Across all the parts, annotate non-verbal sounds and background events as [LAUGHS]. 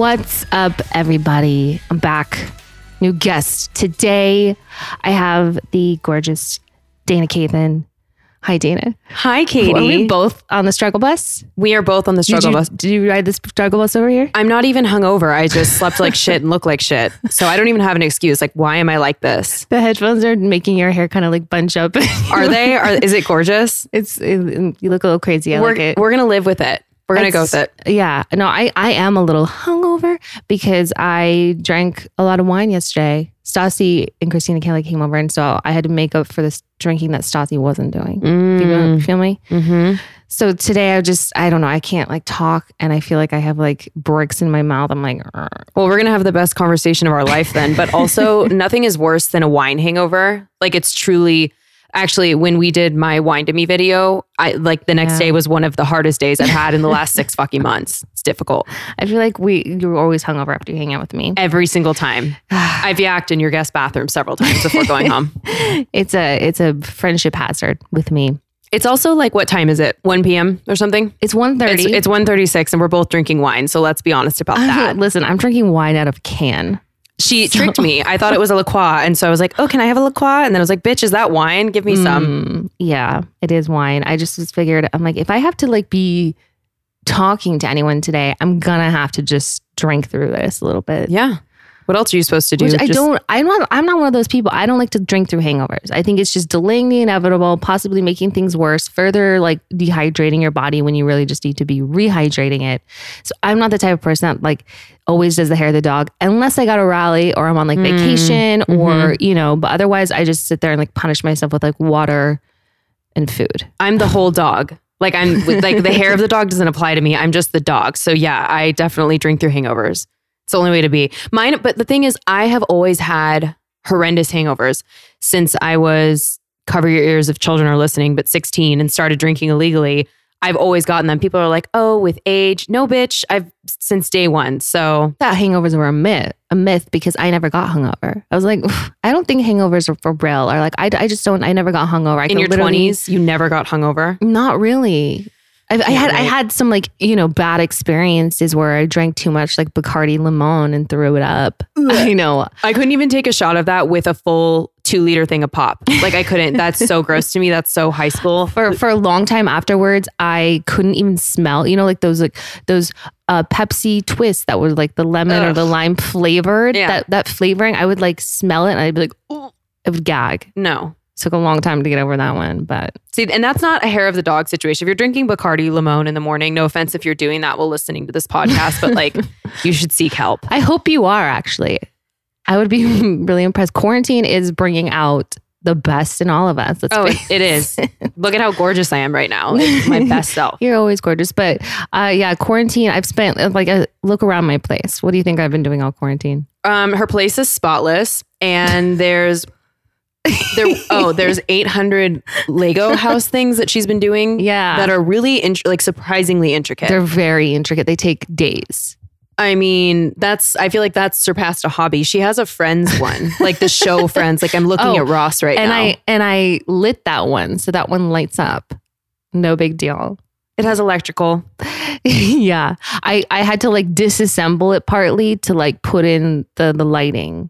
What's up, everybody? I'm back. New guest. Today, I have the gorgeous Dayna Kathan. Hi, Dayna. Hi, Are we both on the struggle bus? We are both on the Did struggle you, bus. Did you ride this struggle bus over here? I'm not even hungover. I just slept like shit and look like shit. So I don't even have an excuse. Like, why am I like this? The headphones are making your hair kind of like bunch up. [LAUGHS] Are they? Are, is it gorgeous? it's it, you look a little crazy. I we're like it. we're gonna live with it. We're gonna go with it. Yeah. No, I I am a little hungover because I drank a lot of wine yesterday. Stassi and Kristina Kelly came over, and so I had to make up for this drinking that Stassi wasn't doing. You know- Mm. feel me? hmm So today I just I don't know I can't like talk and I feel like I have like bricks in my mouth. I'm like. Well, we're gonna have the best conversation of our life then. But also, [LAUGHS] nothing is worse than a wine hangover. Like, it's truly. Actually, when we did my wine to me video, I like the next Yeah. day was one of the hardest days I've had in the last [LAUGHS] six fucking months. It's difficult I feel like we you're always hungover after you hang out with me. every single time. [SIGHS] I've yacked in your guest bathroom several times before going home. [LAUGHS] It's a it's a friendship hazard with me. It's also like what time is it? 1 p.m. or something? It's 1.30. It's, it's 1.36 and we're both drinking wine. So let's be honest about that. Listen, I'm drinking wine out of can. She [LAUGHS] tricked me. I thought it was a La Croix. And so I was like, oh, can I have a La Croix? And then I was like, bitch, is that wine? Give me some. Mm, yeah, it is wine. I just was figured I'm like if I have to like be talking to anyone today, I'm gonna have to just drink through this a little bit. Yeah. What else are you supposed to do? Which I Just- don't. I'm not. I'm not one of those people. I don't like to drink through hangovers. I think it's just delaying the inevitable, possibly making things worse, further like dehydrating your body when you really just need to be rehydrating it. So I'm not the type of person that like always does the hair of the dog, unless I got a rally or I'm on like Mm, vacation mm-hmm. or you know. But otherwise, I just sit there and like punish myself with like water and food. I'm the whole dog. Like I'm like the hair of the dog doesn't apply to me. I'm just the dog. So yeah, I definitely drink through hangovers. It's the only way to be. Mine, but the thing is, I have always had horrendous hangovers since I was cover your ears if children are listening, but 16 and started drinking illegally. I've always gotten them. People are like, oh, with age. No, bitch. I've since day one. So That hangovers were a myth, a myth because I never got hungover. I was like, [SIGHS] I don't think hangovers are for real. Or like, I, I just don't. I never got hungover. I in your 20s, you never got hungover. Not really. I, I had I had some like you know bad experiences where I drank too much like Bacardi Limon and threw it up. [LAUGHS] I know. I couldn't even take a shot of that with a full two liter thing of pop. Like I couldn't. That's so [LAUGHS] gross to me. That's so high school. For for a long time afterwards, I couldn't even smell. You know, like those like those uh, Pepsi twists that were like the lemon or the lime flavored. Yeah. That that flavoring, I would like smell it and I'd be like, oh, I would gag. No. Took a long time to get over that one, but See, and that's not a hair of the dog situation. If you're drinking Bacardi Limon in the morning, no offense if you're doing that while listening to this podcast, but like [LAUGHS] you should seek help. I hope you are actually. I would be [LAUGHS] really impressed. Quarantine is bringing out the best in all of us. Let's Oh, be- it is. [LAUGHS] Look at how gorgeous I am right now. My best self. You're always gorgeous, but uh, yeah, quarantine. I've spent like a look around my place. What do you think I've been doing all quarantine? Um, her place is spotless, and there's there. Oh, there's 800 Lego [LAUGHS] house things that she's been doing. Yeah. that are really int- like surprisingly intricate. They're very intricate. They take days. I mean, that's I feel like that's surpassed a hobby. She has a friends one, [LAUGHS] like the show Friends. Like I'm looking Oh, at Ross right and now. I and I lit that one, so that one lights up. No big deal. it has electrical. [LAUGHS] yeah, I I had to like disassemble it partly to like put in the the lighting.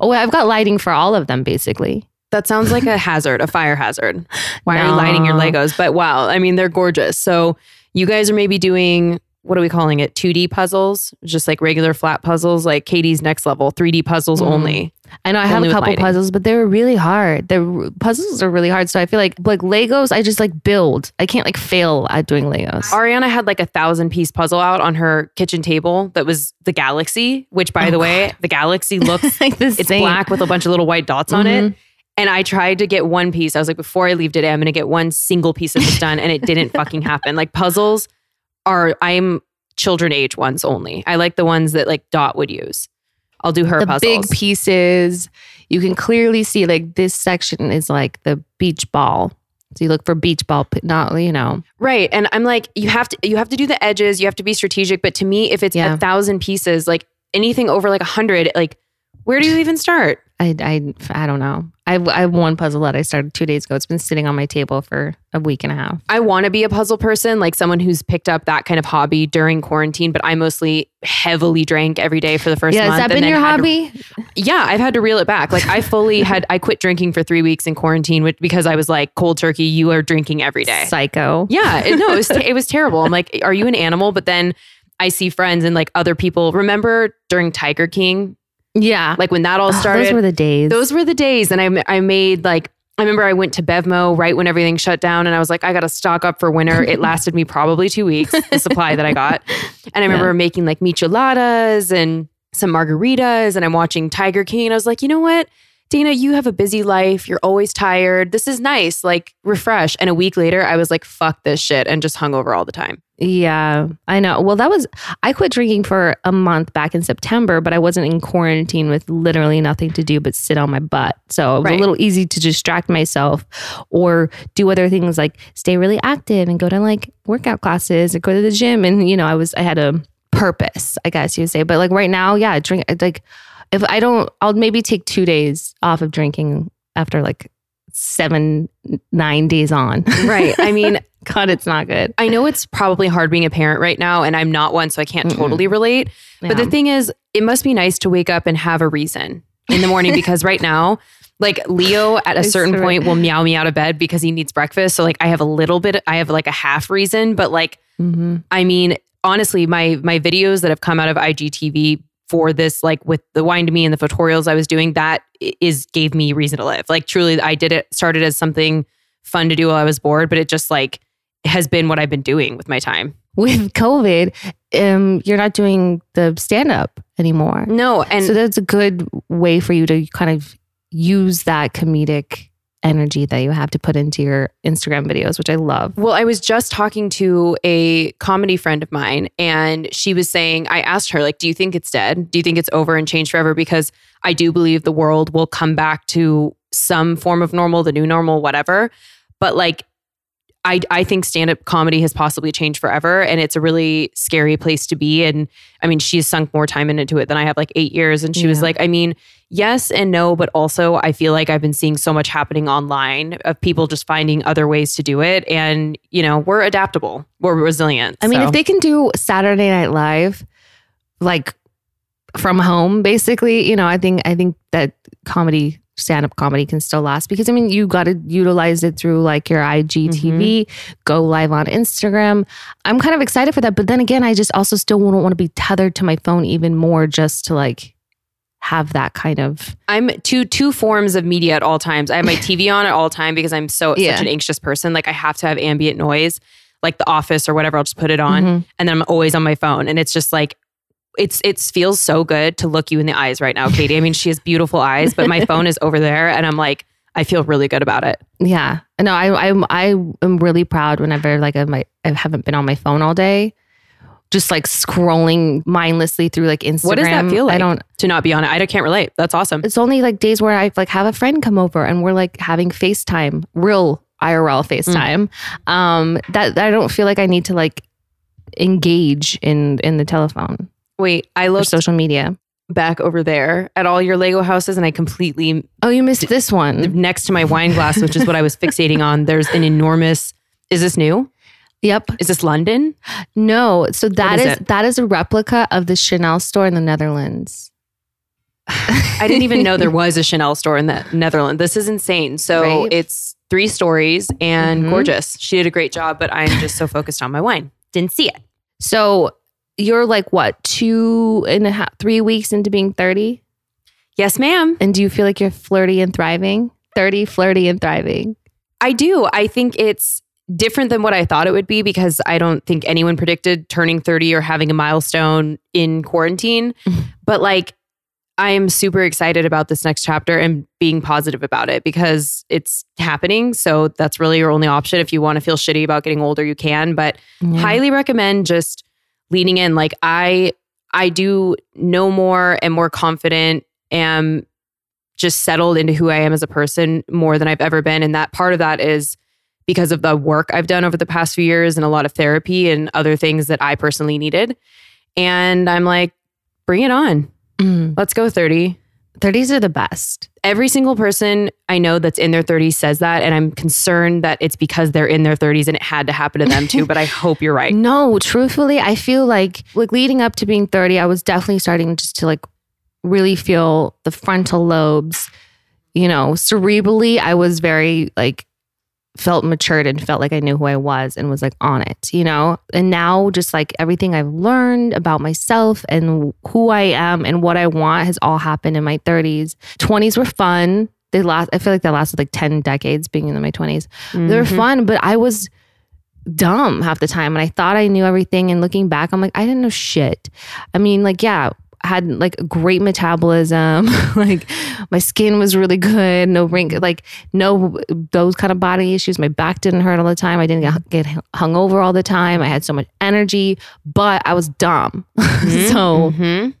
Oh, I've got lighting for all of them basically. That sounds like a hazard, a fire hazard. Why are you lighting your Legos? But wow, I mean, they're gorgeous. So you guys are maybe doing what are we calling it? 2D puzzles, just like regular flat puzzles, like Katie's next level, 3D puzzles Mm. only. I know I have a couple lighting. puzzles, but they were really hard. The puzzles are really hard, so I feel like like Legos. I just like build. I can't like fail at doing Legos. Ariana had like a thousand piece puzzle out on her kitchen table that was the galaxy, which by Oh, the way, the galaxy [LAUGHS] looks like this, it's black with a bunch of little white dots on Mm-hmm. it. And I tried to get one piece. I was like, before I leave today, I'm going to get one single piece of this done. And it didn't fucking happen. Like puzzles are, I'm children age ones only. I like the ones that like Dot would use. I'll do her the puzzles. big pieces. You can clearly see like this section is like the beach ball. So you look for beach ball, not you know. Right. And I'm like, you have to you have to do the edges, you have to be strategic. But to me, if it's Yeah. a thousand pieces, like anything over like a hundred, like where do you even start? I I I don't know. I I have one puzzle that I started two days ago. It's been sitting on my table for a week and a half. I want to be a puzzle person, like someone who's picked up that kind of hobby during quarantine, but I mostly heavily drank every day for the first yeah, month. has that been your had to- hobby? yeah, I've had to reel it back. Like I fully [LAUGHS] had, I quit drinking for three weeks in quarantine with, because I was like, cold turkey, you are drinking every day. Psycho. Yeah, it, no, it was [LAUGHS] it was terrible. I'm like, are you an animal? But then I see friends and like other people. Remember during Tiger King, Yeah. like when that all Oh, started. those were the days. Those were the days. And I, I made like, I remember I went to Bevmo right when everything shut down and I was like, I got to stock up for winter. It lasted me probably two weeks, the supply that I got. [LAUGHS] And I remember making like micheladas and some margaritas and I'm watching Tiger King. And I was like, you know what? Dayna, you have a busy life. You're always tired. This is nice. Like refresh. And a week later, I was like, fuck this shit and just hung over all the time. Yeah, I know. Well, that was I quit drinking for a month back in September, but I wasn't in quarantine with literally nothing to do but sit on my butt. So it was Right. a little easy to distract myself or do other things like stay really active and go to like workout classes or go to the gym. And you know, I was I had a purpose, I guess you would say. But like right now, yeah, drink like if I don't, I'll maybe take two days off of drinking after like seven, nine days on. [LAUGHS] Right. I mean, God, it's not good. I know it's probably hard being a parent right now, and I'm not one, so I can't Mm-mm. totally relate. But the thing is, it must be nice to wake up and have a reason in the morning [LAUGHS] because right now, like Leo at a certain point will meow me out of bed because he needs breakfast. So like I have a little bit, I have like a half reason, but like Mhm. I mean, honestly, my my videos that have come out of IGTV for this, like with the wine to me and the tutorials I was doing, that is gave me reason to live. Like truly, I did it started as something fun to do while I was bored, but it just like has been what I've been doing with my time. with COVID, um, you're not doing the stand up anymore. No, and so that's a good way for you to kind of use that comedic energy that you have to put into your Instagram videos, which I love. Well, I was just talking to a comedy friend of mine, and she was saying, I asked her, like, do you think it's dead? Do you think it's over and changed forever? Because I do believe the world will come back to some form of normal, the new normal, whatever. But like, I, I think stand up comedy has possibly changed forever and it's a really scary place to be. And I mean, she's sunk more time into it than I have like eight years. And she was like, I mean, yes and no, but also I feel like I've been seeing so much happening online of people just finding other ways to do it. And, you know, we're adaptable, we're resilient. I mean, if they can do Saturday Night Live, like from home, basically, you know, I think I think that comedy, stand up comedy, can still last because I mean, you got to utilize it through like your IGTV, go live on Instagram. I'm kind of excited for that, but then again, I just also still don't want to be tethered to my phone even more just to like have that kind of I'm two two forms of media at all times. I have my [LAUGHS] TV on at all time because I'm so Yeah. such an anxious person. Like I have to have ambient noise, like The Office or whatever. I'll just put it on, Mhm. and then I'm always on my phone, and it's just like. It's it feels so good to look you in the eyes right now, Katie. I mean, she has beautiful eyes, but my phone is [LAUGHS] over there, and I'm like, I feel really good about it. Yeah. No, I I'm I am really proud whenever like I might I haven't been on my phone all day. Just like scrolling mindlessly through like Instagram. What does that feel like? I don't To not be on it, I can't relate. That's awesome. it's only like days where I like have a friend come over and we're like having FaceTime, real IRL FaceTime. Um that I don't feel like I need to like engage in in the telephone Wait, I looked social media. back over there at all your Lego houses, and I completely Oh, you missed this one. next to my wine glass, which is what I was fixating on. There's an enormous. Is this new? Yep. Is this London? No. So that is, is that is a replica of the Chanel store in the Netherlands. [SIGHS] I didn't even know there was a Chanel store in the Netherlands. This is insane. So Right. it's three stories and Mhm. gorgeous. She did a great job, but I'm just so focused on my wine. Didn't see it. So you're like what, two and a half, three weeks into being 30? Yes, ma'am. And do you feel like you're flirty and thriving? 30, flirty and thriving. I do. I think it's different than what I thought it would be because I don't think anyone predicted turning 30 or having a milestone in quarantine. [LAUGHS] But like, I am super excited about this next chapter and being positive about it because it's happening. So that's really your only option. If you want to feel shitty about getting older, you can. But Yeah. highly recommend just leaning in. Like, I I do know more and more confident, am just settled into who I am as a person more than I've ever been. And that part of that is because of the work I've done over the past few years and a lot of therapy and other things that I personally needed. And I'm like, bring it on. Mm. Let's go 30. 30s are the best. Every single person I know that's in their 30s says that. And I'm concerned that it's because they're in their 30s and it had to happen to them too. but I [LAUGHS] hope you're right. No, truthfully, I feel like like leading up to being 30, I was definitely starting just to like really feel the frontal lobes. You know, cerebrally, I was very like felt matured and felt like I knew who I was and was like on it, you know? And now just like everything I've learned about myself and who I am and what I want has all happened in my 30s. 20s were fun. They last I feel like they lasted like 10 decades being in my 20s. They were fun, but I was dumb half the time and I thought I knew everything and looking back I'm like I didn't know shit. I mean like yeah, had like a great metabolism, [LAUGHS] like my skin was really good, no wrinkle, like no those kind of body issues. My back didn't hurt all the time. I didn't get, get hung over all the time. I had so much energy, but I was dumb. [LAUGHS] so Mhm.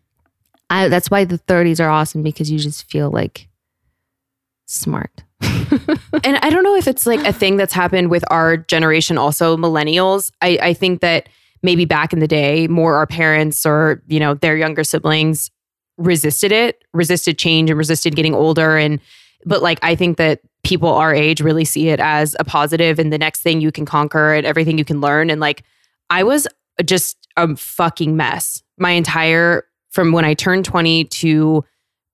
I, that's why the 30s are awesome because you just feel like smart. [LAUGHS] and I don't know if it's like a thing that's happened with our generation, also millennials. I, I think that maybe back in the day, more our parents or, you know, their younger siblings resisted it, resisted change and resisted getting older. And, but like, I think that people our age really see it as a positive and the next thing you can conquer and everything you can learn. And like, I was just a fucking mess my entire, from when I turned 20 to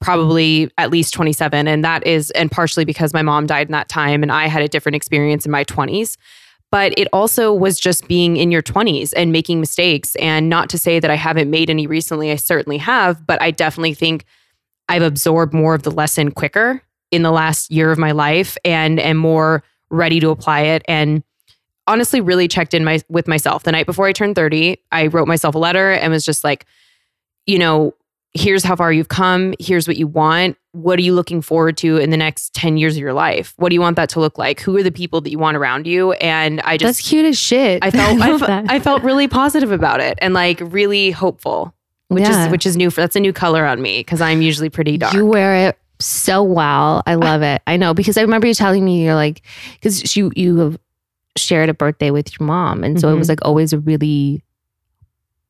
probably at least 27 and that is and partially because my mom died in that time and I had a different experience in my 20s but it also was just being in your 20s and making mistakes and not to say that I haven't made any recently I certainly have but I definitely think I've absorbed more of the lesson quicker in the last year of my life and am more ready to apply it and honestly really checked in my with myself the night before I turned 30 I wrote myself a letter and was just like you know here's how far you've come. Here's what you want. What are you looking forward to in the next 10 years of your life? What do you want that to look like? Who are the people that you want around you? And I just That's cute as shit. I [LAUGHS] felt, I, love fe- I felt really positive about it and like really hopeful, which Yeah. is, which is new. For, that's a new color on me because I'm usually pretty dark. You wear it so well. I love it. I know because I remember you telling me you're like because you you have shared a birthday with your mom, and so it Mm-hmm. was like always a really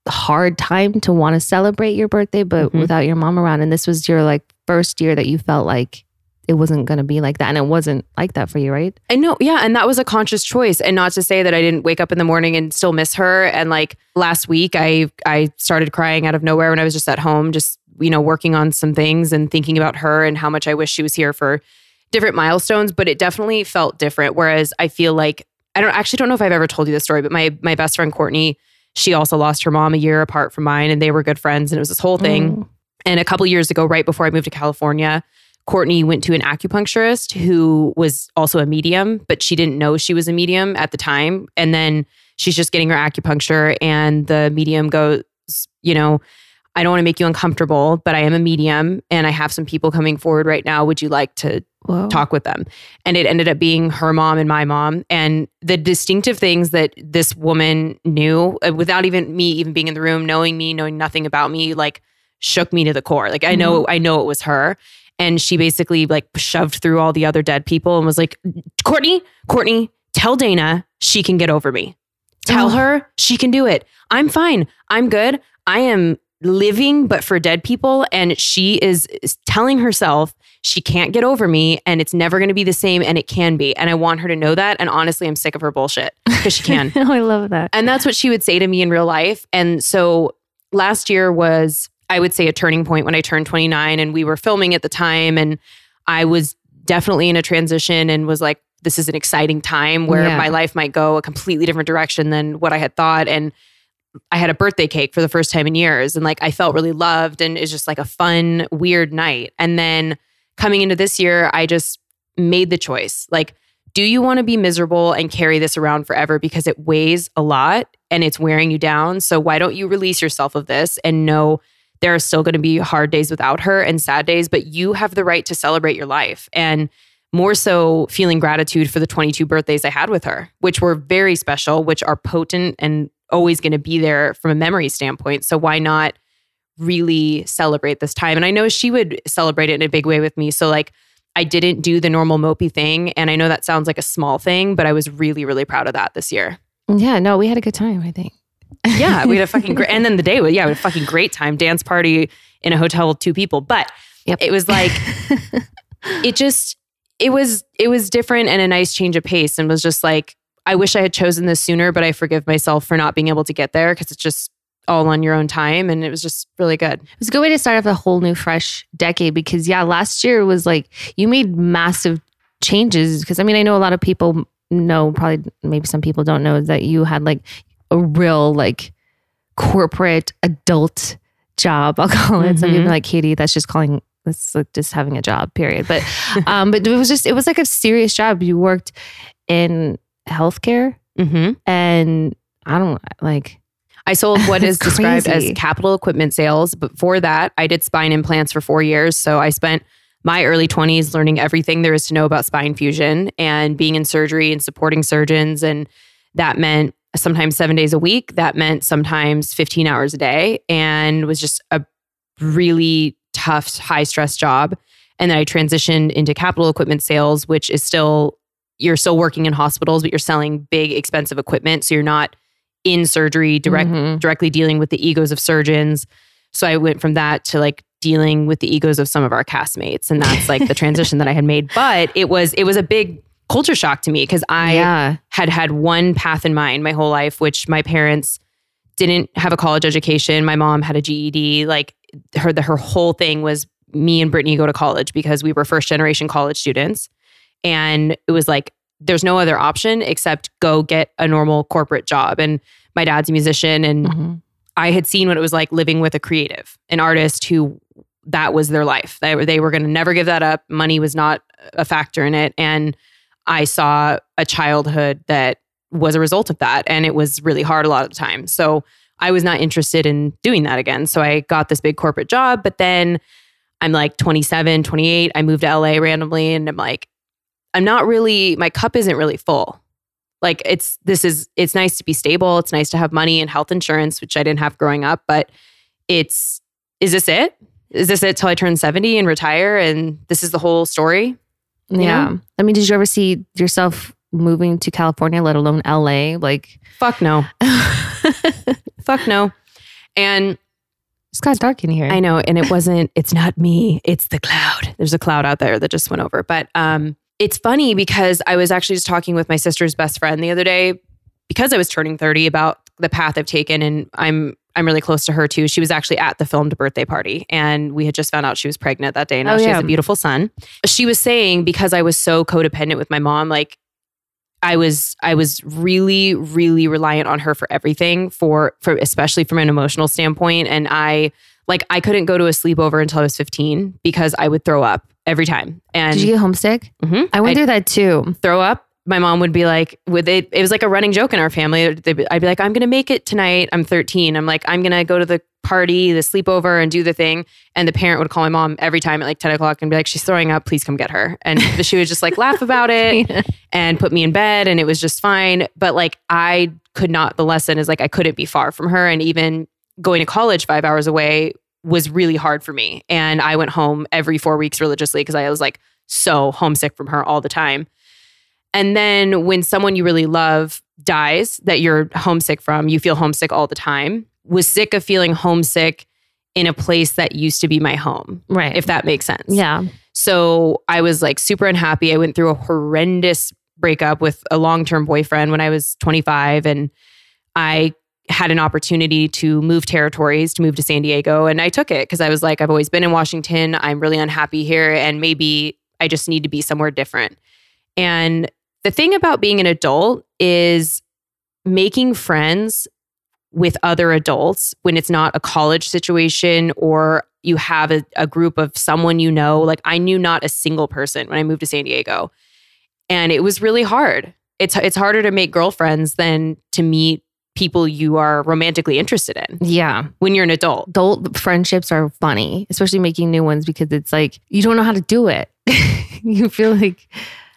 hard time to want to celebrate your birthday, but Mhm. without your mom around. And this was your like first year that you felt like it wasn't going to be like that, and it wasn't like that for you, right? I know, yeah, and that was a conscious choice, and not to say that I didn't wake up in the morning and still miss her. And like last week, I I started crying out of nowhere when I was just at home, just you know working on some things and thinking about her and how much I wish she was here for different milestones. But it definitely felt different. Whereas I feel like I don't actually don't know if I've ever told you this story, but my my best friend Courtney, she also lost her mom a year apart from mine, and they were good friends, and it was this whole thing. Mm. And a couple years ago, right before I moved to California, Courtney went to an acupuncturist who was also a medium, but she didn't know she was a medium at the time. And then she's just getting her acupuncture, and the medium goes, you know, I don't want to make you uncomfortable, but I am a medium and I have some people coming forward right now. Would you like to Whoa. talk with them. And it ended up being her mom and my mom. And the distinctive things that this woman knew uh, without even me even being in the room, knowing me, knowing nothing about me, like shook me to the core. Like I know, mm-hmm. I know it was her. And she basically like shoved through all the other dead people and was like, Courtney, Courtney, tell Dayna she can get over me. Tell Oh. her she can do it. I'm fine. I'm good. I am living but for dead people and she is, is telling herself she can't get over me and it's never going to be the same and it can be and i want her to know that and honestly i'm sick of her bullshit because she [LAUGHS] can oh, I love that. and that's what she would say to me in real life and so last year was i would say a turning point when i turned 29 and we were filming at the time and i was definitely in a transition and was like this is an exciting time where Yeah. my life might go a completely different direction than what i had thought and I had a birthday cake for the first time in years and like I felt really loved and it's just like a fun weird night. And then coming into this year, I just made the choice. Like do you want to be miserable and carry this around forever because it weighs a lot and it's wearing you down? So why don't you release yourself of this and know there are still going to be hard days without her and sad days, but you have the right to celebrate your life. And more so feeling gratitude for the 22 birthdays I had with her, which were very special, which are potent and always going to be there from a memory standpoint. So why not really celebrate this time. And I know she would celebrate it in a big way with me. So like I didn't do the normal mopey thing. And I know that sounds like a small thing, but I was really, really proud of that this year. Yeah, no, we had a good time, I think. Yeah, we had a fucking [LAUGHS] great and then the day was yeah, we had a fucking great time. Dance party in a hotel with two people. But Yep. it was like [LAUGHS] it just it was it was different and a nice change of pace and was just like I wish I had chosen this sooner, but I forgive myself for not being able to get there because it's just all on your own time and it was just really good. It was a good way to start off a whole new, fresh decade because, yeah, last year was like you made massive changes. Because, I mean, I know a lot of people know, probably maybe some people don't know, that you had like a real, like, corporate adult job. I'll [LAUGHS] call it. Some people Mhm. are like, Katie, that's just calling. That's like just having a job, period. But, [LAUGHS] um, but it was just, it was like a serious job. You worked in healthcare Mm-hmm. and I don't like, I sold [LAUGHS] what is described as capital equipment sales. But for that, I did spine implants for four years. So I spent my early 20s learning everything there is to know about spine fusion and being in surgery and supporting surgeons. And that meant sometimes seven days a week. That meant sometimes 15 hours a day and was just a really tough, high stress job. And then I transitioned into capital equipment sales, which is still, you're still working in hospitals, but you're selling big, expensive equipment. So you're not in surgery direct Mhm. directly dealing with the egos of surgeons. So I went from that to like dealing with the egos of some of our castmates. And that's like the transition that I had made. But it was it was a big culture shock to me because I yeah. had had one path in mind my whole life, which my parents didn't have a college education. My mom had a GED. Like her, the, her whole thing was me and Brittany go to college because we were first generation college students. And it was like, there's no other option except go get a normal corporate job. And my dad's a musician and Mhm. I had seen what it was like living with a creative, an artist who that was their life. They were, they were going to never give that up. Money was not a factor in it. And I saw a childhood that was a result of that. And it was really hard a lot of the time. So I was not interested in doing that again. So I got this big corporate job, but then I'm like 27, 28. I moved to LA randomly and I'm like, I'm not really, my cup isn't really full. Like it's, this is, it's nice to be stable. It's nice to have money and health insurance, which I didn't have growing up, but it's, is this it? Is this it till I turn 70 and retire? And this is the whole story? Yeah. know? I mean, did you ever see yourself moving to California, let alone LA? Like, Fuck no. [LAUGHS] Fuck no. And got dark in here. I know, and it wasn't, it's not me, it's the cloud. There's a cloud out there that just went over. But um, it's funny because I was actually just talking with my sister's best friend the other day because I was turning 30 about the path I've taken and I'm I'm really close to her too. She was actually at the filmed birthday party and we had just found out she was pregnant that day now Oh, she has a beautiful son. She was saying because I was so codependent with my mom like I was I was really really reliant on her for everything for for especially from an emotional standpoint and I like I couldn't go to a sleepover until I was 15 because I would throw up every time. And Did you get homesick? Mhm. I went I- through that too. throw up, my mom would be like, "Would it, It was like a running joke in our family. Be- I'd be like, "I'm gonna make it tonight. I'm 13. I'm like, I'm gonna go to the party, the sleepover, and do the thing." And the parent would call my mom every time at like 10 o'clock and be like, "She's throwing up. Please come get her." And [LAUGHS] she would just like laugh about it [LAUGHS] and put me in bed, and it was just fine. But like, I could not. The lesson is like I couldn't be far from her, and even going to college five hours away was really hard for me. And I went home every four weeks religiously because I was like so homesick from her all the time. And then when someone you really love dies that you're homesick from, you feel homesick all the time. Was sick of feeling homesick in a place that used to be my home, Right. if that makes sense. yeah. So I was like super unhappy. I went through a horrendous breakup with a long term boyfriend when I was 25. And I had an opportunity to move territories, to move to San Diego. And I took it because I was like, I've always been in Washington. I'm really unhappy here. And maybe I just need to be somewhere different. And the thing about being an adult is making friends with other adults when it's not a college situation or you have a, a group of someone you know. Like I knew not a single person when I moved to San Diego. And it was really hard. It's it's harder to make girlfriends than to meet people you are romantically interested in Yeah. when you're an adult. Adult friendships are funny, especially making new ones because it's like you don't know how to do it. [LAUGHS] you feel like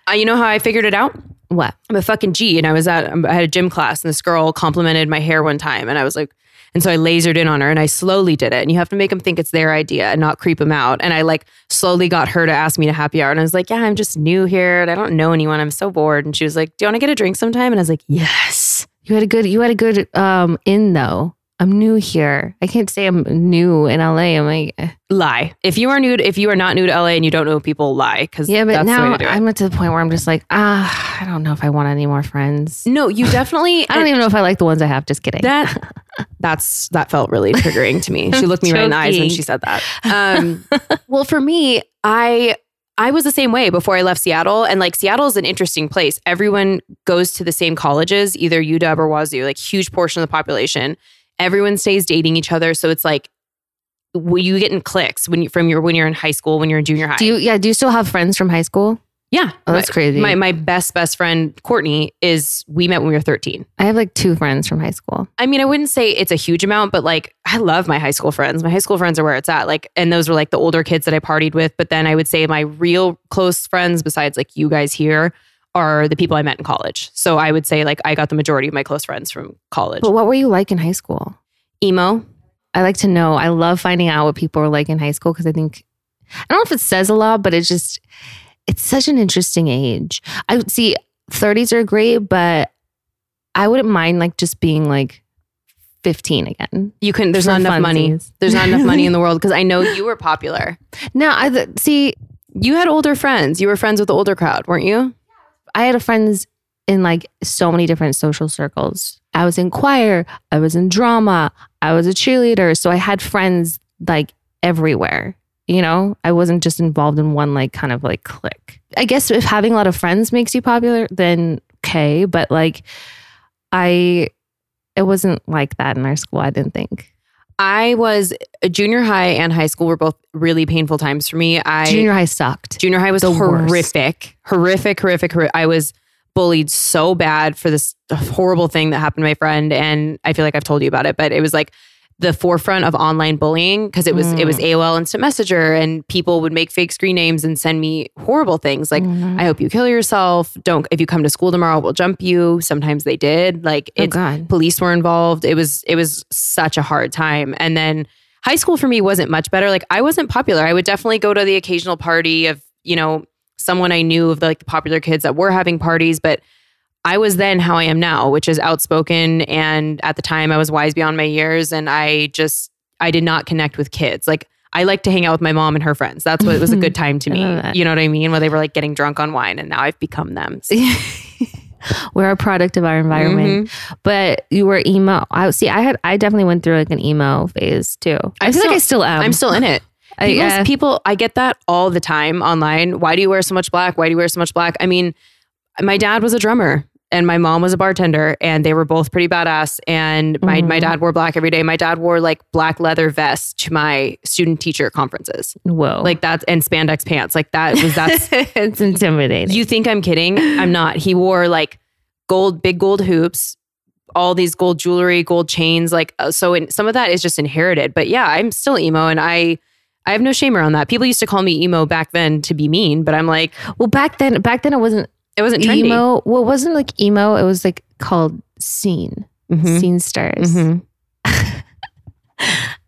Uh, you know how I figured it out? what? I'm a fucking G. And I was at, I had a gym class and this girl complimented my hair one time. And I was like, And so I lasered in on her and I slowly did it. And you have to make them think it's their idea and not creep them out. And I like slowly got her to ask me to happy hour. And I was like, yeah, I'm just new here and I don't know anyone. I'm so bored. And she was like, do you want to get a drink sometime? And I was like, yes. You had a good you had a good um in though. I'm new here. I can't say I'm new in LA. I'm like eh. Lie. If you are new, to, if you are not new to LA and you don't know people, lie. Because Yeah, but that's the way now to. I'm at the point where I'm just like, ah, I don't know if I want any more friends. no, you [LAUGHS] definitely. I don't even know if I like the ones I have. Just kidding. that [LAUGHS] that's that felt really triggering to me. She looked me right in the eyes when she said that. Um, [LAUGHS] well, for me, I I was the same way before I left Seattle, and like Seattle is an interesting place. Everyone goes to the same colleges, either UW or Wazoo. Like huge portion of the population. Everyone stays dating each other, so it's like you get in cliques when you from your when you're in high school, when you're in junior high. do you yeah, do you still have friends from high school? yeah, Oh, that's my, crazy. My my best best friend Courtney is we met when we were 13. I have like two friends from high school. I mean, I wouldn't say it's a huge amount, but like I love my high school friends. My high school friends are where it's at. Like, and those were like the older kids that I partied with. But then I would say my real close friends, besides like you guys here, are the people I met in college. So I would say like I got the majority of my close friends from college. But what were you like in high school? Emo. I like to know. I love finding out what people were like in high school because I think I don't know if it says a lot, but it's just it's such an interesting age. I would see 30s are great, but I wouldn't mind like just being like 15 again. You couldn't. There's not enough money. There's not enough money in the [LAUGHS] world because I know you were popular. No, I th- see. You had older friends. You were friends with the older crowd, weren't you? I had friends in like so many different social circles. I was in choir, I was in drama, I was a cheerleader. So I had friends like everywhere. You know, I wasn't just involved in one like kind of like clique. I guess if having a lot of friends makes you popular, then okay. But like, I, it wasn't like that in our school. I didn't think. I was uh, junior high and high school were both really painful times for me. I Junior high sucked. Junior high was The horrific, horrific, horrific, horrific. I was bullied so bad for this horrible thing that happened to my friend, and I feel like I've told you about it, but it was like the forefront of online bullying because it was it was AOL Instant Messenger, and people would make fake screen names and send me horrible things like Mhm. "I hope you kill yourself." Don't if you come to school tomorrow, we'll jump you. Sometimes they did. Like oh it's God. police were involved. It was it was such a hard time. And then high school for me wasn't much better. Like I wasn't popular. I would definitely go to the occasional party of, you know, someone I knew of the, like the popular kids that were having parties, but I was then how I am now, which is outspoken and at the time I was wise beyond my years and I just I did not connect with kids. Like I like to hang out with my mom and her friends. That's what was a good [LAUGHS] time to me. You know what I mean? Where they were like getting drunk on wine and now I've become them. So- [LAUGHS] We're a product of our environment. Mhm. But you were emo. I see. I had. I definitely went through like an emo phase too. I I'm feel like I still am. I'm still in it. [LAUGHS] I, uh, people, I get that all the time online. Why do you wear so much black? Why do you wear so much black? I mean, my dad was a drummer and my mom was a bartender, and they were both pretty badass. And my my Mhm. dad wore black every day. My dad wore like black leather vests to my student teacher conferences, whoa. like that, and spandex pants. Like that was that's. [LAUGHS] it's intimidating. you think I'm kidding? I'm not. He wore like gold, big gold hoops. All these gold jewelry, gold chains, like uh, so. In, some of that is just inherited, but yeah, I'm still emo, and I I have no shame around that. People used to call me emo back then to be mean, but I'm like, well, back then, back then it wasn't it wasn't trendy. emo. Well, it wasn't like emo. It was like called scene. Mhm. Scene stars. Mhm. [LAUGHS]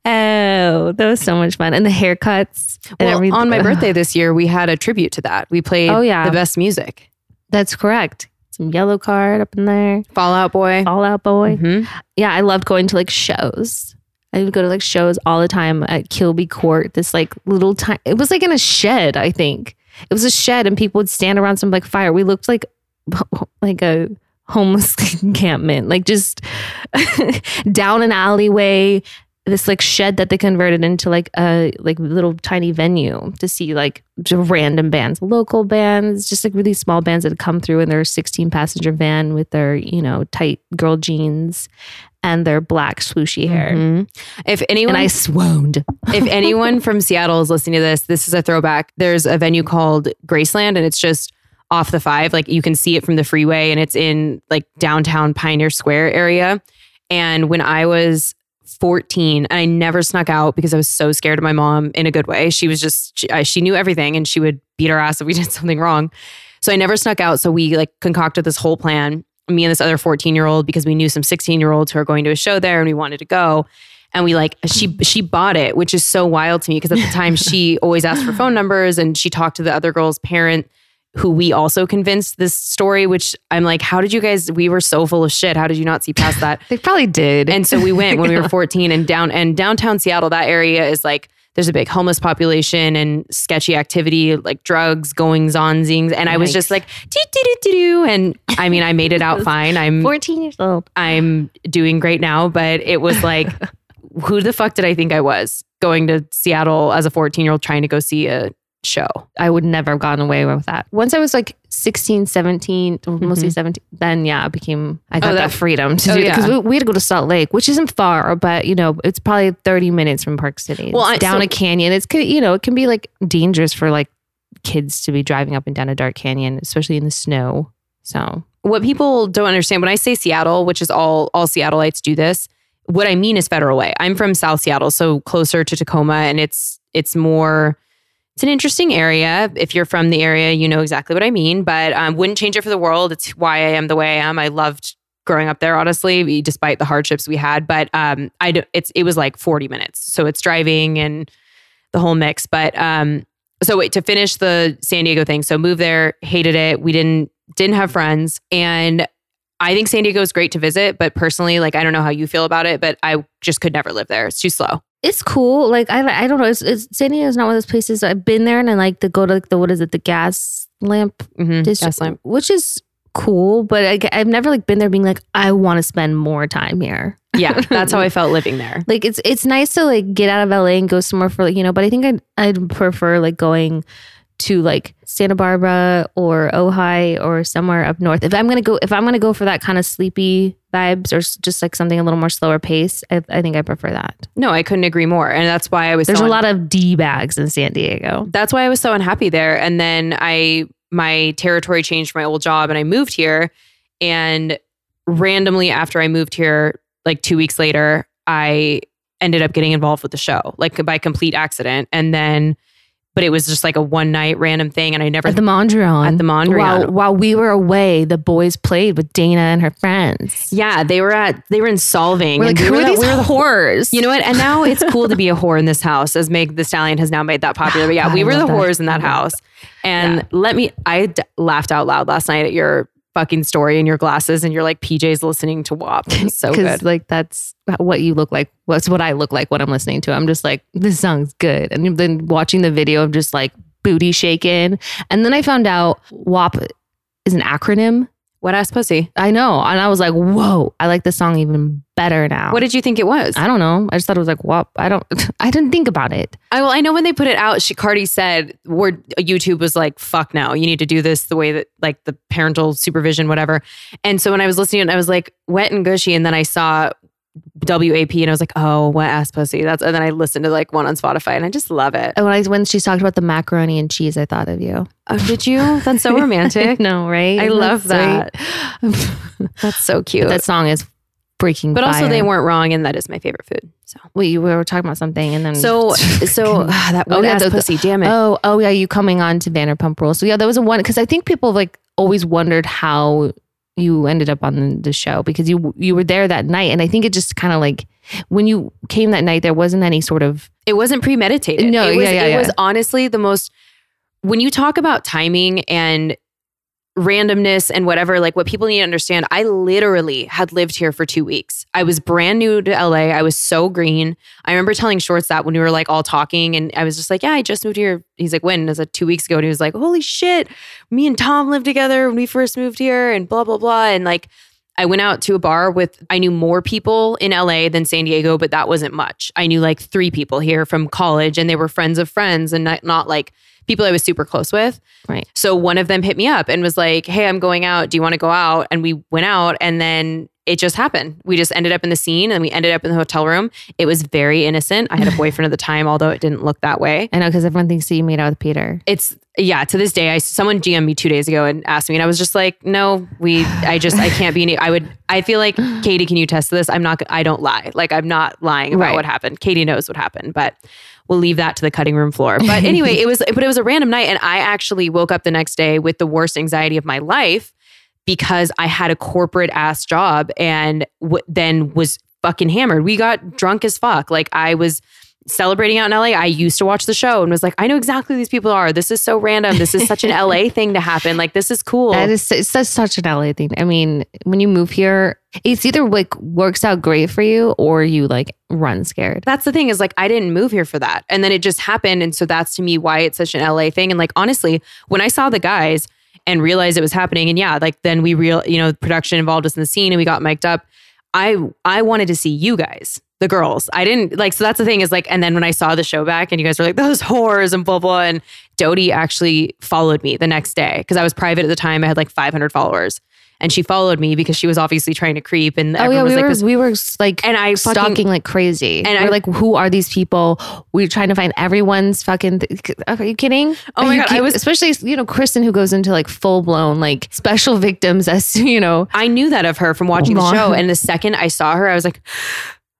Oh, that was so much fun. And the haircuts and Well, everything. on my birthday this year, we had a tribute to that. We played Oh, yeah. the best music. That's correct. Some Yellowcard up in there. Fall Out Boy. All Out Boy. Mhm. Yeah, I loved going to like shows. I would go to like shows all the time at Kilby Court. This like little time. It was like in a shed. I think it was a shed, and people would stand around some like fire. We looked like [LAUGHS] like a homeless [LAUGHS] encampment, like just [LAUGHS] down an alleyway. This like shed that they converted into like a like little tiny venue to see like random bands, local bands, just like really small bands that had come through in their 16 passenger van with their you know tight girl jeans and their black swooshy hair. Mhm. If anyone And I swooned. [LAUGHS] if anyone from Seattle is listening to this, this is a throwback. There's a venue called Graceland, and it's just off the five. Like you can see it from the freeway, and it's in like downtown Pioneer Square area. And when I was 14, and I never snuck out because I was so scared of my mom in a good way. She was just she, I- she knew everything, and she would beat our ass if we [LAUGHS] did something wrong. So I never snuck out. So we like concocted this whole plan. Me and this other 14 year old because we knew some 16 year olds who are going to a show there and we wanted to go. And we like she she bought it, which is so wild to me because at the [LAUGHS] time she always asked for phone numbers and she talked to the other girl's parent who we also convinced this story, which I'm like, how did you guys we were so full of shit. How did you not see past that? [LAUGHS] They probably did. And so we went when we were [LAUGHS] 14 and down and downtown Seattle, that area is like there's a big homeless population and sketchy activity like drugs, goings on, zings. And I was just like, doo, doo, doo, doo. and I mean, I made it out [LAUGHS] fine. I'm 14 years old. I'm doing great now, but it was like, [LAUGHS] who the fuck did I think I was going to Seattle as a 14 year old trying to go see a show? I would never have gotten away with that. Once I was like 16, 17, or mostly 17, then yeah, it became, I got Mm-hmm. Oh, that, that- freedom to oh, do it. yeah. Because we, we had to go to Salt Lake, which isn't far, but you know, it's probably 30 minutes from Park City. Well, It's I- down so- a canyon. It's, you know, it can be like dangerous for like kids to be driving up and down a dark canyon, especially in the snow. So What people don't understand when I say Seattle, which is all all Seattleites do this, what I mean is Federal Way. I'm from South Seattle, so closer to Tacoma, and it's it's more. It's an interesting area. If you're from the area, you know exactly what I mean. But um, wouldn't change it for the world. It's why I am the way I am. I loved growing up there, honestly, despite the hardships we had. But um, it's it was like 40 minutes, so it's driving and the whole mix. But um, so wait to finish the San Diego thing. So moved there, hated it. We didn't didn't have friends, and I think San Diego is great to visit. But personally, like I don't know how you feel about it, but I just could never live there. It's too slow. It's cool. Like I, I don't know. It's, it's San Diego is not one of those places I've been there and I like to go to like the what is it the gas lamp Mm-hmm. district, which is cool. But I, I've never like been there being like I want to spend more time here. Yeah, that's how I [LAUGHS] felt living there. Like it's it's nice to like get out of LA and go somewhere for like you know. But I think I'd I'd prefer like going to like Santa Barbara or Ojai or somewhere up north. If I'm gonna go, if I'm gonna go for that kind of sleepy vibes or just like something a little more slower pace, I, I think I prefer that. No, I couldn't agree more, and that's why I was. There's so a un- lot of d bags in San Diego. that's why I was so unhappy there. And then I my territory changed my old job and I moved here. And randomly after I moved here, like two weeks later, I ended up getting involved with the show, like by complete accident. And then but it was just like a one night random thing and I never At the Mondrian. At the Mondrian. While, while we were away, the boys played with Dayna and her friends. Yeah, they were at they were in solving. We're like, who we are were the- these we were the whores? You know what? And now [LAUGHS] it's cool to be a whore in this house, as Meg the Stallion has now made that popular. But yeah, God, we were the that. whores in that house. And let me, I d- laughed out loud last night at your fucking story in your glasses and you're like PJ's listening to WAP. It's so [LAUGHS] good. like that's what you look like. What's what I look like when I'm listening to. it. I'm just like this song's good, and then watching the video of just like booty shaking, and then I found out WAP is an acronym. Wet ass pussy. I know, and I was like, whoa, I like this song even better now. What did you think it was? I don't know. I just thought it was like WAP. I don't. [LAUGHS] I didn't think about it. I well, I know when they put it out, she Cardi said word YouTube was like, fuck no, you need to do this the way that like the parental supervision, whatever. And so when I was listening, I was like wet and gushy, and then I saw WAP and I was like, oh, wet ass pussy. That's and then I listened to like one on Spotify and I just love it. And when I when she talked about the macaroni and cheese, I thought of you. Oh, did you? That's so [LAUGHS] romantic. no, right? I Isn't love that. [LAUGHS] That's so cute. that song is breaking. but also they weren't wrong, and that is my favorite food. So we were talking about something, and then so [LAUGHS] so ah, that Oh, wet yeah, ass the- pussy. Damn it. Oh, oh yeah, you coming on to Vanderpump Rules. So yeah, that was a one because I think people like always wondered how you ended up on the show because you you were there that night, and I think it just kind of like when you came that night, there wasn't any sort of It wasn't premeditated. No, it was, yeah, yeah, it yeah. was honestly the most. When you talk about timing and randomness and whatever, like what people need to understand, I literally had lived here for two weeks. I was brand new to LA. I was so green. I remember telling Schwartz that when we were like all talking, and I was just like, "Yeah, I just moved here." He's like, "When?" And I was two weeks ago. And he was like, "Holy shit, me and Tom lived together when we first moved here," and blah blah blah. And like, I went out to a bar with, I knew more people in LA than San Diego, but that wasn't much. I knew like three people here from college and they were friends of friends and not, not like people I was super close with. right. So one of them hit me up and was like, Hey, I'm going out. Do you want to go out? And we went out and then it just happened. We just ended up in the scene and we ended up in the hotel room. It was very innocent. I had a [LAUGHS] boyfriend at the time, although it didn't look that way. I know because everyone thinks that you made out with Peter. It's yeah, to this day, I someone GM'd me two days ago and asked me, and I was just like, no, we, I just, I can't be any, I would, I feel like, [SIGHS] Katie, can you test this? I'm not, I don't lie. Like, I'm not lying about Right. what happened. Katie knows what happened, but we'll leave that to the cutting room floor. But anyway, it was, but it was a random night. And I actually woke up the next day with the worst anxiety of my life because I had a corporate ass job and w- then was fucking hammered. We got drunk as fuck. Like I was celebrating out in LA. I used to watch the show and was like, I know exactly who these people are. This is so random. This is such an [LAUGHS] LA thing to happen. Like this is cool. That is it's such- such an LA thing. I mean, when you move here, it's either like works out great for you or you like run scared. that's the thing is like I didn't move here for that. And then it just happened. And so that's to me why it's such an LA thing. And like honestly, when I saw the guys and realized it was happening, and yeah, like then we real you know, production involved us in the scene and we got mic'd up. I I wanted to see you guys, the girls. I didn't like so that's the thing is like, and then when I saw the show back and you guys were like, [LAUGHS] those whores and blah blah. And Dodie actually followed me the next day because I was private at the time. I had like 500 followers. And she followed me because she was obviously trying to creep. And Oh yeah, was we like, were this we were like and I fucking stalking like crazy. And And I- we're like, who are these people? We're trying to find everyone's fucking. Th- are you kidding? Oh Are my God, I was- especially you know Kristen who goes into like full blown like special victims as [LAUGHS] you know. I knew that of her from watching the show. And the second I saw her, I was like,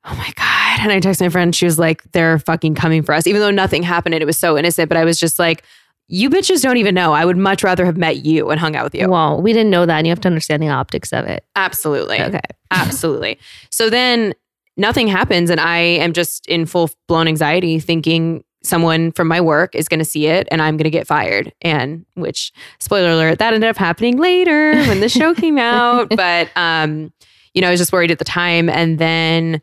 oh my God. And I texted my friend, she was like, they're fucking coming for us, even though nothing happened and it was so innocent. But I was just like, you bitches don't even know. I would much rather have met you and hung out with you. Well, we didn't know that, and you have to understand the optics of it. Absolutely. Okay. [LAUGHS] Absolutely. So then nothing happens. And I am just in full blown anxiety thinking someone from my work is going to see it and I'm going to get fired. And which, spoiler alert, that ended up happening later when the show came [LAUGHS] out. But, um, you know, I was just worried at the time. And then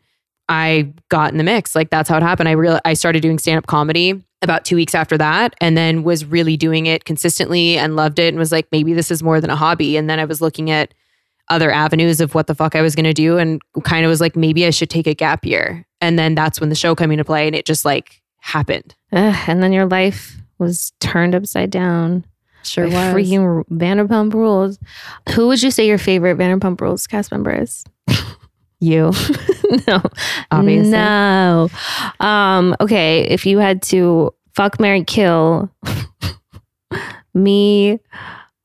I got in the mix. Like that's how it happened. I real I started doing stand up comedy about two weeks after that, and then was really doing it consistently and loved it, and was like, maybe this is more than a hobby. And then I was looking at other avenues of what the fuck I was going to do, and kind of was like, maybe I should take a gap year. And then that's when the show came into play, and it just like happened. Ugh, and then your life was turned upside down. Sure by Freaking Vanderpump Rules. Who would you say your favorite Vanderpump Rules cast member is? [LAUGHS] you. [LAUGHS] no, Obviously. No. Um. Okay. If you had to fuck, Mary, kill [LAUGHS] me,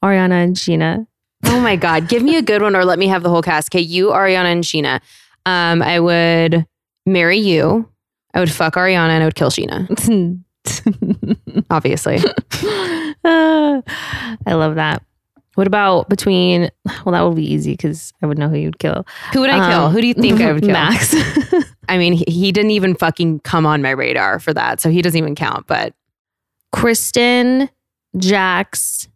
Ariana, and Gina. Oh my God. Give me a good one or let me have the whole cast. Okay, you, Ariana, and Scheana. Um, I would marry you. I would fuck Ariana and I would kill Scheana, [LAUGHS] obviously. Ah, [LAUGHS] I love that. What about between? Well, that would be easy because I would know who you'd kill. Who would I kill? Um, Who do you think I would kill? Max. I mean, he, he didn't even fucking come on my radar for that. So he doesn't even count. But Kristen, Jax,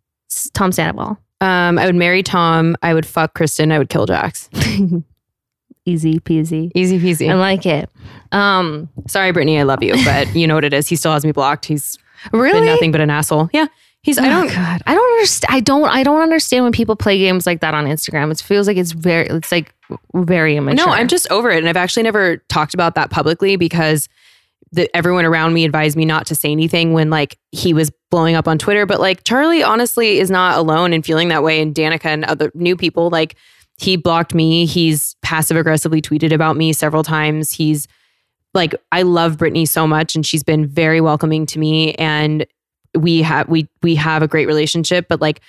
Tom Sandoval. um, I would marry Tom. I would fuck Kristen. I would kill Jax. [LAUGHS] Easy peasy. Easy peasy. I like it. Um, Sorry, Brittany, I love you, but you know what it is. He still has me blocked. He's really? been nothing but an asshole. Yeah. He's, oh I Oh, don't, God. I don't understand. I don't. I don't understand when people play games like that on Instagram. It feels like it's very. It's like very immature. No, I'm just over it. And I've actually never talked about that publicly because the, everyone around me advised me not to say anything when like he was blowing up on Twitter. But like Charli honestly is not alone in feeling that way. And Danica and other new people, like he blocked me. He's passive aggressively tweeted about me several times. He's like, I love Brittany so much and she's been very welcoming to me. And we have we we have a great relationship, but like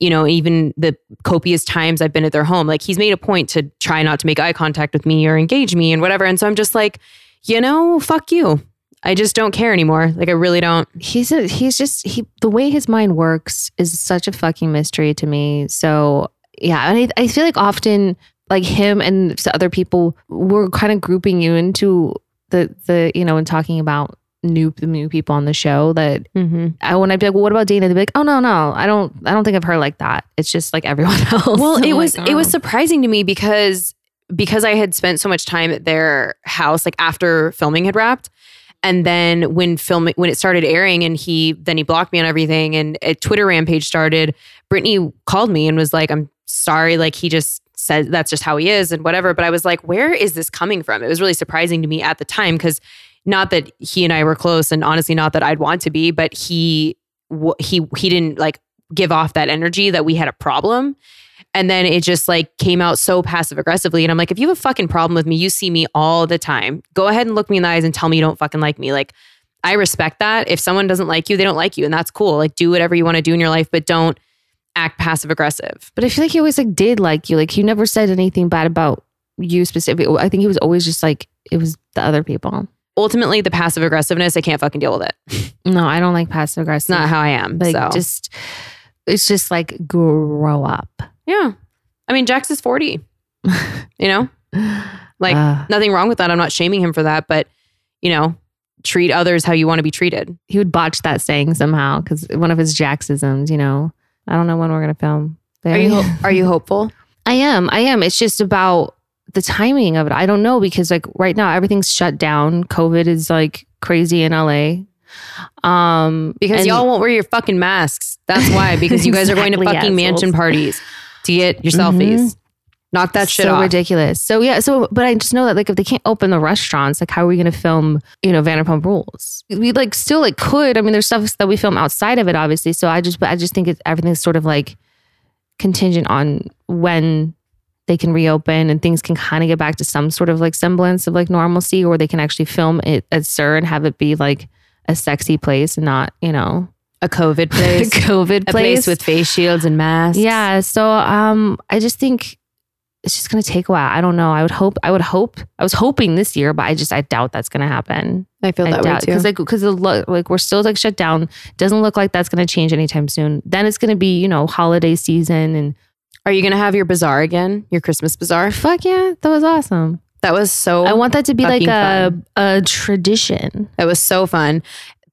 you know, even the copious times I've been at their home, like he's made a point to try not to make eye contact with me or engage me and whatever. And so I'm just like, you know, fuck you. I just don't care anymore. Like I really don't. he's a, he's just he the way his mind works is such a fucking mystery to me. So yeah, and I, I feel like often like him and other people were kind of grouping you into the the you know and talking about new the new people on the show that Mm-hmm. I when I'd be like, well, what about Dayna? They'd be like, oh no no, I don't I don't think of her like that. It's just like everyone [LAUGHS] else. Well, it was like, it was oh. surprising to me because because I had spent so much time at their house, like after filming had wrapped. And then when filming when it started airing and he then he blocked me on everything and a Twitter rampage started, Brittany called me and was like, I'm sorry, like he just said that's just how he is and whatever. But I was like, where is this coming from? It was really surprising to me at the time because not that he and I were close and honestly not that I'd want to be, but he he he didn't like give off that energy that we had a problem. And then it just like came out so passive aggressively. And I'm like, if you have a fucking problem with me, you see me all the time. Go ahead and look me in the eyes and tell me you don't fucking like me. Like, I respect that. If someone doesn't like you, they don't like you. And that's cool. Like, do whatever you want to do in your life, but don't act passive aggressive. But I feel like he always like did like you. Like he never said anything bad about you specifically. I think he was always just like it was the other people. Ultimately, the passive aggressiveness, I can't fucking deal with it. [LAUGHS] No, I don't like passive aggressive. It's not how I am. like so, just it's just like grow up. yeah. I mean, Jax is 40. you know? [LAUGHS] Like Uh. nothing wrong with that. I'm not shaming him for that, but you know, treat others how you want to be treated. He would botch that saying somehow because one of his Jaxisms, you know. I don't know when we're gonna film. Are you are you [LAUGHS] hopeful? I am. I am. It's just about the timing of it. I don't know because like right now everything's shut down. COVID is like crazy in LA. Um Because and- y'all won't wear your fucking masks. That's why. [LAUGHS] Because you guys are going to Exactly, fucking mansion parties to get your selfies. Knock that shit so off. ridiculous. So yeah, so but I just know that like if they can't open the restaurants, like how are we gonna film, you know, Vanderpump Rules? We like still like could. I mean, there's stuff that we film outside of it, obviously. So I just but I just think it's everything's sort of like contingent on when they can reopen and things can kind of get back to some sort of like semblance of like normalcy, or they can actually film it at SUR and have it be like a sexy place and not, you know, a COVID [LAUGHS] a place. COVID a place place with face shields and masks. yeah. So um I just think it's just gonna take a while. I don't know. I would hope I would hope I was hoping this year, but I just I doubt that's gonna happen. I feel I that way doubt too. because like because like we're still like shut down. Doesn't look like that's gonna change anytime soon. Then it's gonna be, you know, holiday season and Are you gonna have your bazaar again? Your Christmas bazaar? fuck yeah, that was awesome. That was so I want that to be like a a tradition. That was so fun.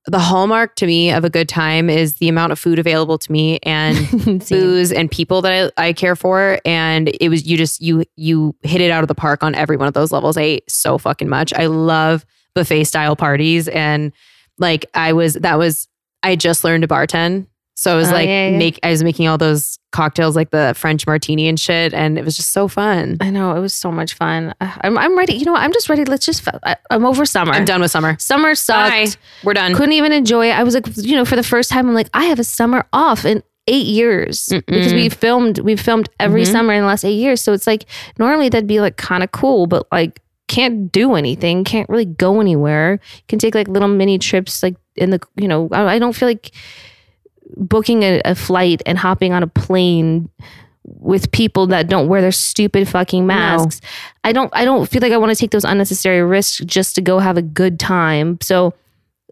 The hallmark to me of a good time is the amount of food available to me and [LAUGHS] booze and people that I, I care for. And it was you just you you hit it out of the park on every one of those levels. I ate so fucking much. I love buffet style parties and like I was that was I just learned to bartend. So I was Oh, like yeah, yeah. make I was making all those cocktails like the French martini and shit. And it was just so fun. I know it was so much fun. I'm I'm ready. You know what? I'm just ready. Let's just. I, I'm over summer. I'm done with summer. Summer sucked. Bye. We're done. couldn't even enjoy it. I was like, you know, for the first time, I'm like, I have a summer off in eight years because we filmed, we filmed every Mhm. summer in the last eight years. So it's like normally that'd be like kind of cool, but like can't do anything, can't really go anywhere. Can take like little mini trips, like in the, you know, I, I don't feel like booking a, a flight and hopping on a plane with people that don't wear their stupid fucking masks. I don't I don't feel like I want to take those unnecessary risks just to go have a good time. So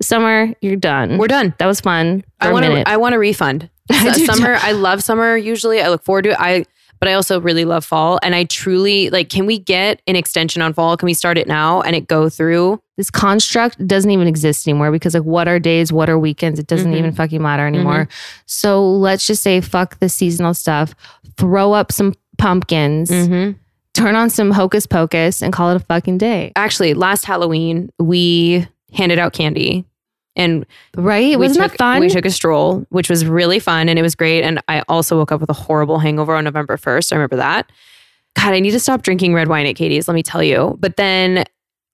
summer, you're done. We're done. that was fun. For I a want to. I want a refund. [LAUGHS] I summer. I love summer. Usually, I look forward to it. I, but I also really love fall, and I truly like. Can we get an extension on fall? Can we start it now and it go through? This construct doesn't even exist anymore because like what are days, what are weekends? It doesn't Mhm. even fucking matter anymore. So let's just say fuck the seasonal stuff. Throw up some pumpkins, Mm-hmm. turn on some hocus pocus, and call it a fucking day. Actually, last Halloween we handed out candy, and Right? Wasn't took, that fun? We took a stroll, which was really fun, and it was great. And I also woke up with a horrible hangover on November first. I remember that. God, I need to stop drinking red wine at Katie's. Let me tell you. But then.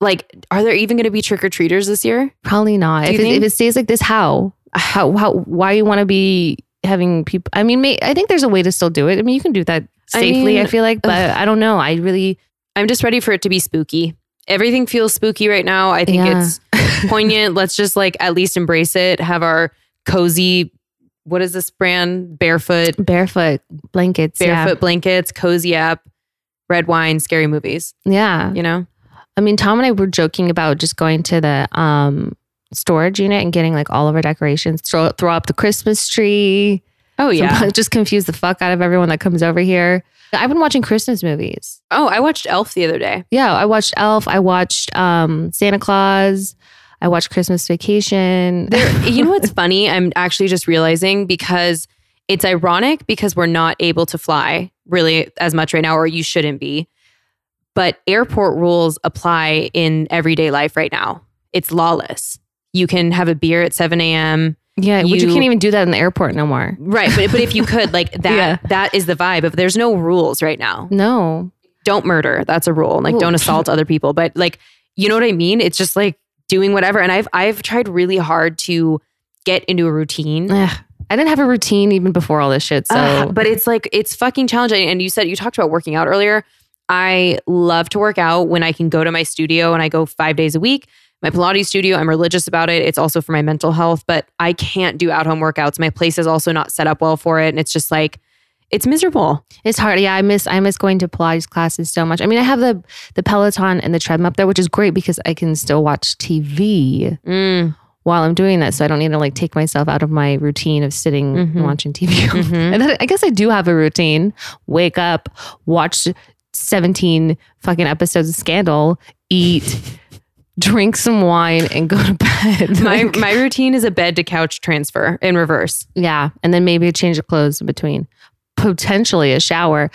Like, are there even going to be trick or treaters this year? Probably not. If it, if it stays like this, how? How? How? Why you want to be having people? I mean, may, I think there's a way to still do it. I mean, you can do that safely. I, mean, feel like, but I don't know. I really, I'm just ready for it to be spooky. Everything feels spooky right now. I think Yeah. it's [LAUGHS] poignant. Let's just like at least embrace it. Have our cozy, what is this brand? Barefoot, barefoot blankets. barefoot blankets, cozy app, red wine, scary movies. Yeah. yeah. You know? I mean, Tom and I were joking about just going to the um storage unit and getting like all of our decorations. Throw throw up the Christmas tree. Oh yeah. [LAUGHS] just confuse the fuck out of everyone that comes over here. I've been watching Christmas movies. Oh, I watched Elf the other day. Yeah, I watched Elf. I watched um Santa Claus. I watched Christmas Vacation. There, [LAUGHS] you know what's funny? I'm actually just realizing because it's ironic because we're not able to fly really as much right now, or you shouldn't be. But airport rules apply in everyday life right now. It's lawless. You can have a beer at 7 a.m. Yeah, you You- can't even do that in the airport no more. Right. But, but if you could, like [LAUGHS] that, Yeah. that is the vibe. If there's no rules right now, No. don't murder. That's a rule. Like Well- don't assault other people. But like, you know what I mean? It's just like doing whatever. And I've I've tried really hard to get into a routine. Ugh. I didn't have a routine even before all this shit. So Ugh, but it's like it's fucking challenging. And you said you talked about working out earlier. I love to work out when I can go to my studio and I go five days a week. My Pilates studio, I'm religious about it. It's also for my mental health, but I can't do at home workouts. My place is also not set up well for it. And it's just like, it's miserable. it's hard. Yeah, I miss I miss going to Pilates classes so much. I mean, I have the the Peloton and the treadmill up there, which is great because I can still watch TV Mm. while I'm doing that. So I don't need to like take myself out of my routine of sitting and Mhm. watching TV. Mhm. and then I guess I do have a routine. Wake up, watch 17 fucking episodes of Scandal, eat, drink some wine, and go to bed. My Like, my routine is a bed to couch transfer in reverse. yeah. And then maybe a change of clothes in between. Potentially a shower.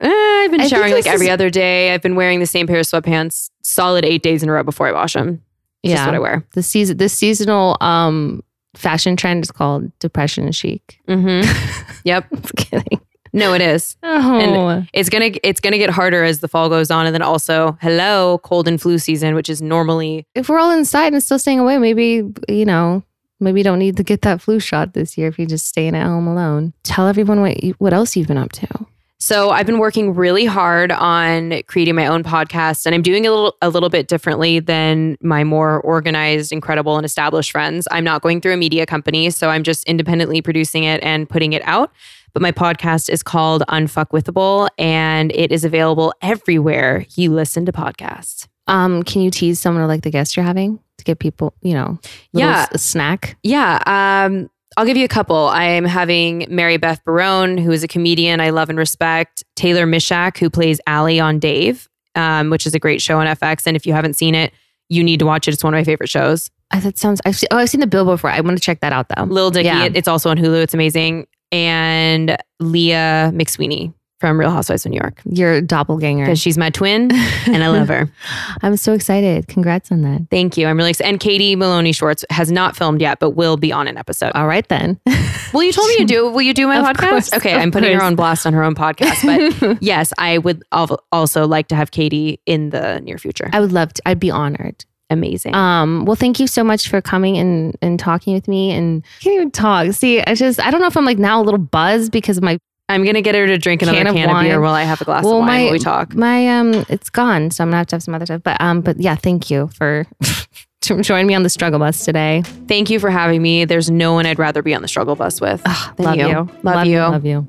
Eh, I've been I showering like every is- other day. I've been wearing the same pair of sweatpants solid eight days in a row before I wash them. Just Yeah. what I wear. The season the seasonal um fashion trend is called depression chic. Mm-hmm. [LAUGHS] yep. Kidding. No, it is. Oh. It's gonna it's gonna get harder as the fall goes on, and then also hello cold and flu season, which is normally if we're all inside and still staying away, maybe, you know, maybe you don't need to get that flu shot this year if you're just staying at home alone. Tell everyone what you, what else you've been up to. So I've been working really hard on creating my own podcast and I'm doing a little a little bit differently than my more organized, incredible and established friends. I'm not going through a media company, so I'm just independently producing it and putting it out. But my podcast is called Unfuckwithable and it is available everywhere you listen to podcasts. Um, can you tease someone like the guest you're having to get people, you know, Yeah. s- a snack? Yeah. Um, I'll give you a couple. I am having Mary Beth Barone, who is a comedian I love and respect, Taylor Misiak, who plays Allie on Dave, um, which is a great show on FX. And if you haven't seen it, you need to watch it. It's one of my favorite shows. That sounds. I've seen, oh, I've seen the bill before. I want to check that out though. Lil Dicky, Yeah. it- it's also on Hulu. It's amazing. And Leah McSweeney from Real Housewives of New York, Your doppelganger. because she's my twin and I love her. [LAUGHS] I'm so excited. Congrats on that. Thank you. I'm really excited. And Katie Maloney Schwartz has not filmed yet, but will be on an episode. All right then. [LAUGHS] Well, you told me you do. Will you do my Of podcast? course, okay, I'm putting her course. on blast on her own podcast. But [LAUGHS] yes, I would also like to have Katie in the near future. I would love to. I'd be honored. Amazing. Um, well, thank you so much for coming and and talking with me. And I can't even talk. See, I just I don't know if I'm like now a little buzzed because of my I'm gonna get her to drink another can can, of of, beer while I have a glass well of wine my while we talk. my um it's gone, so I'm gonna have to have some other stuff. But um, but yeah, thank you for [LAUGHS] to join me on the struggle bus today. Thank you for having me. There's no one I'd rather be on the struggle bus with. than love you. Love, love you. Love you.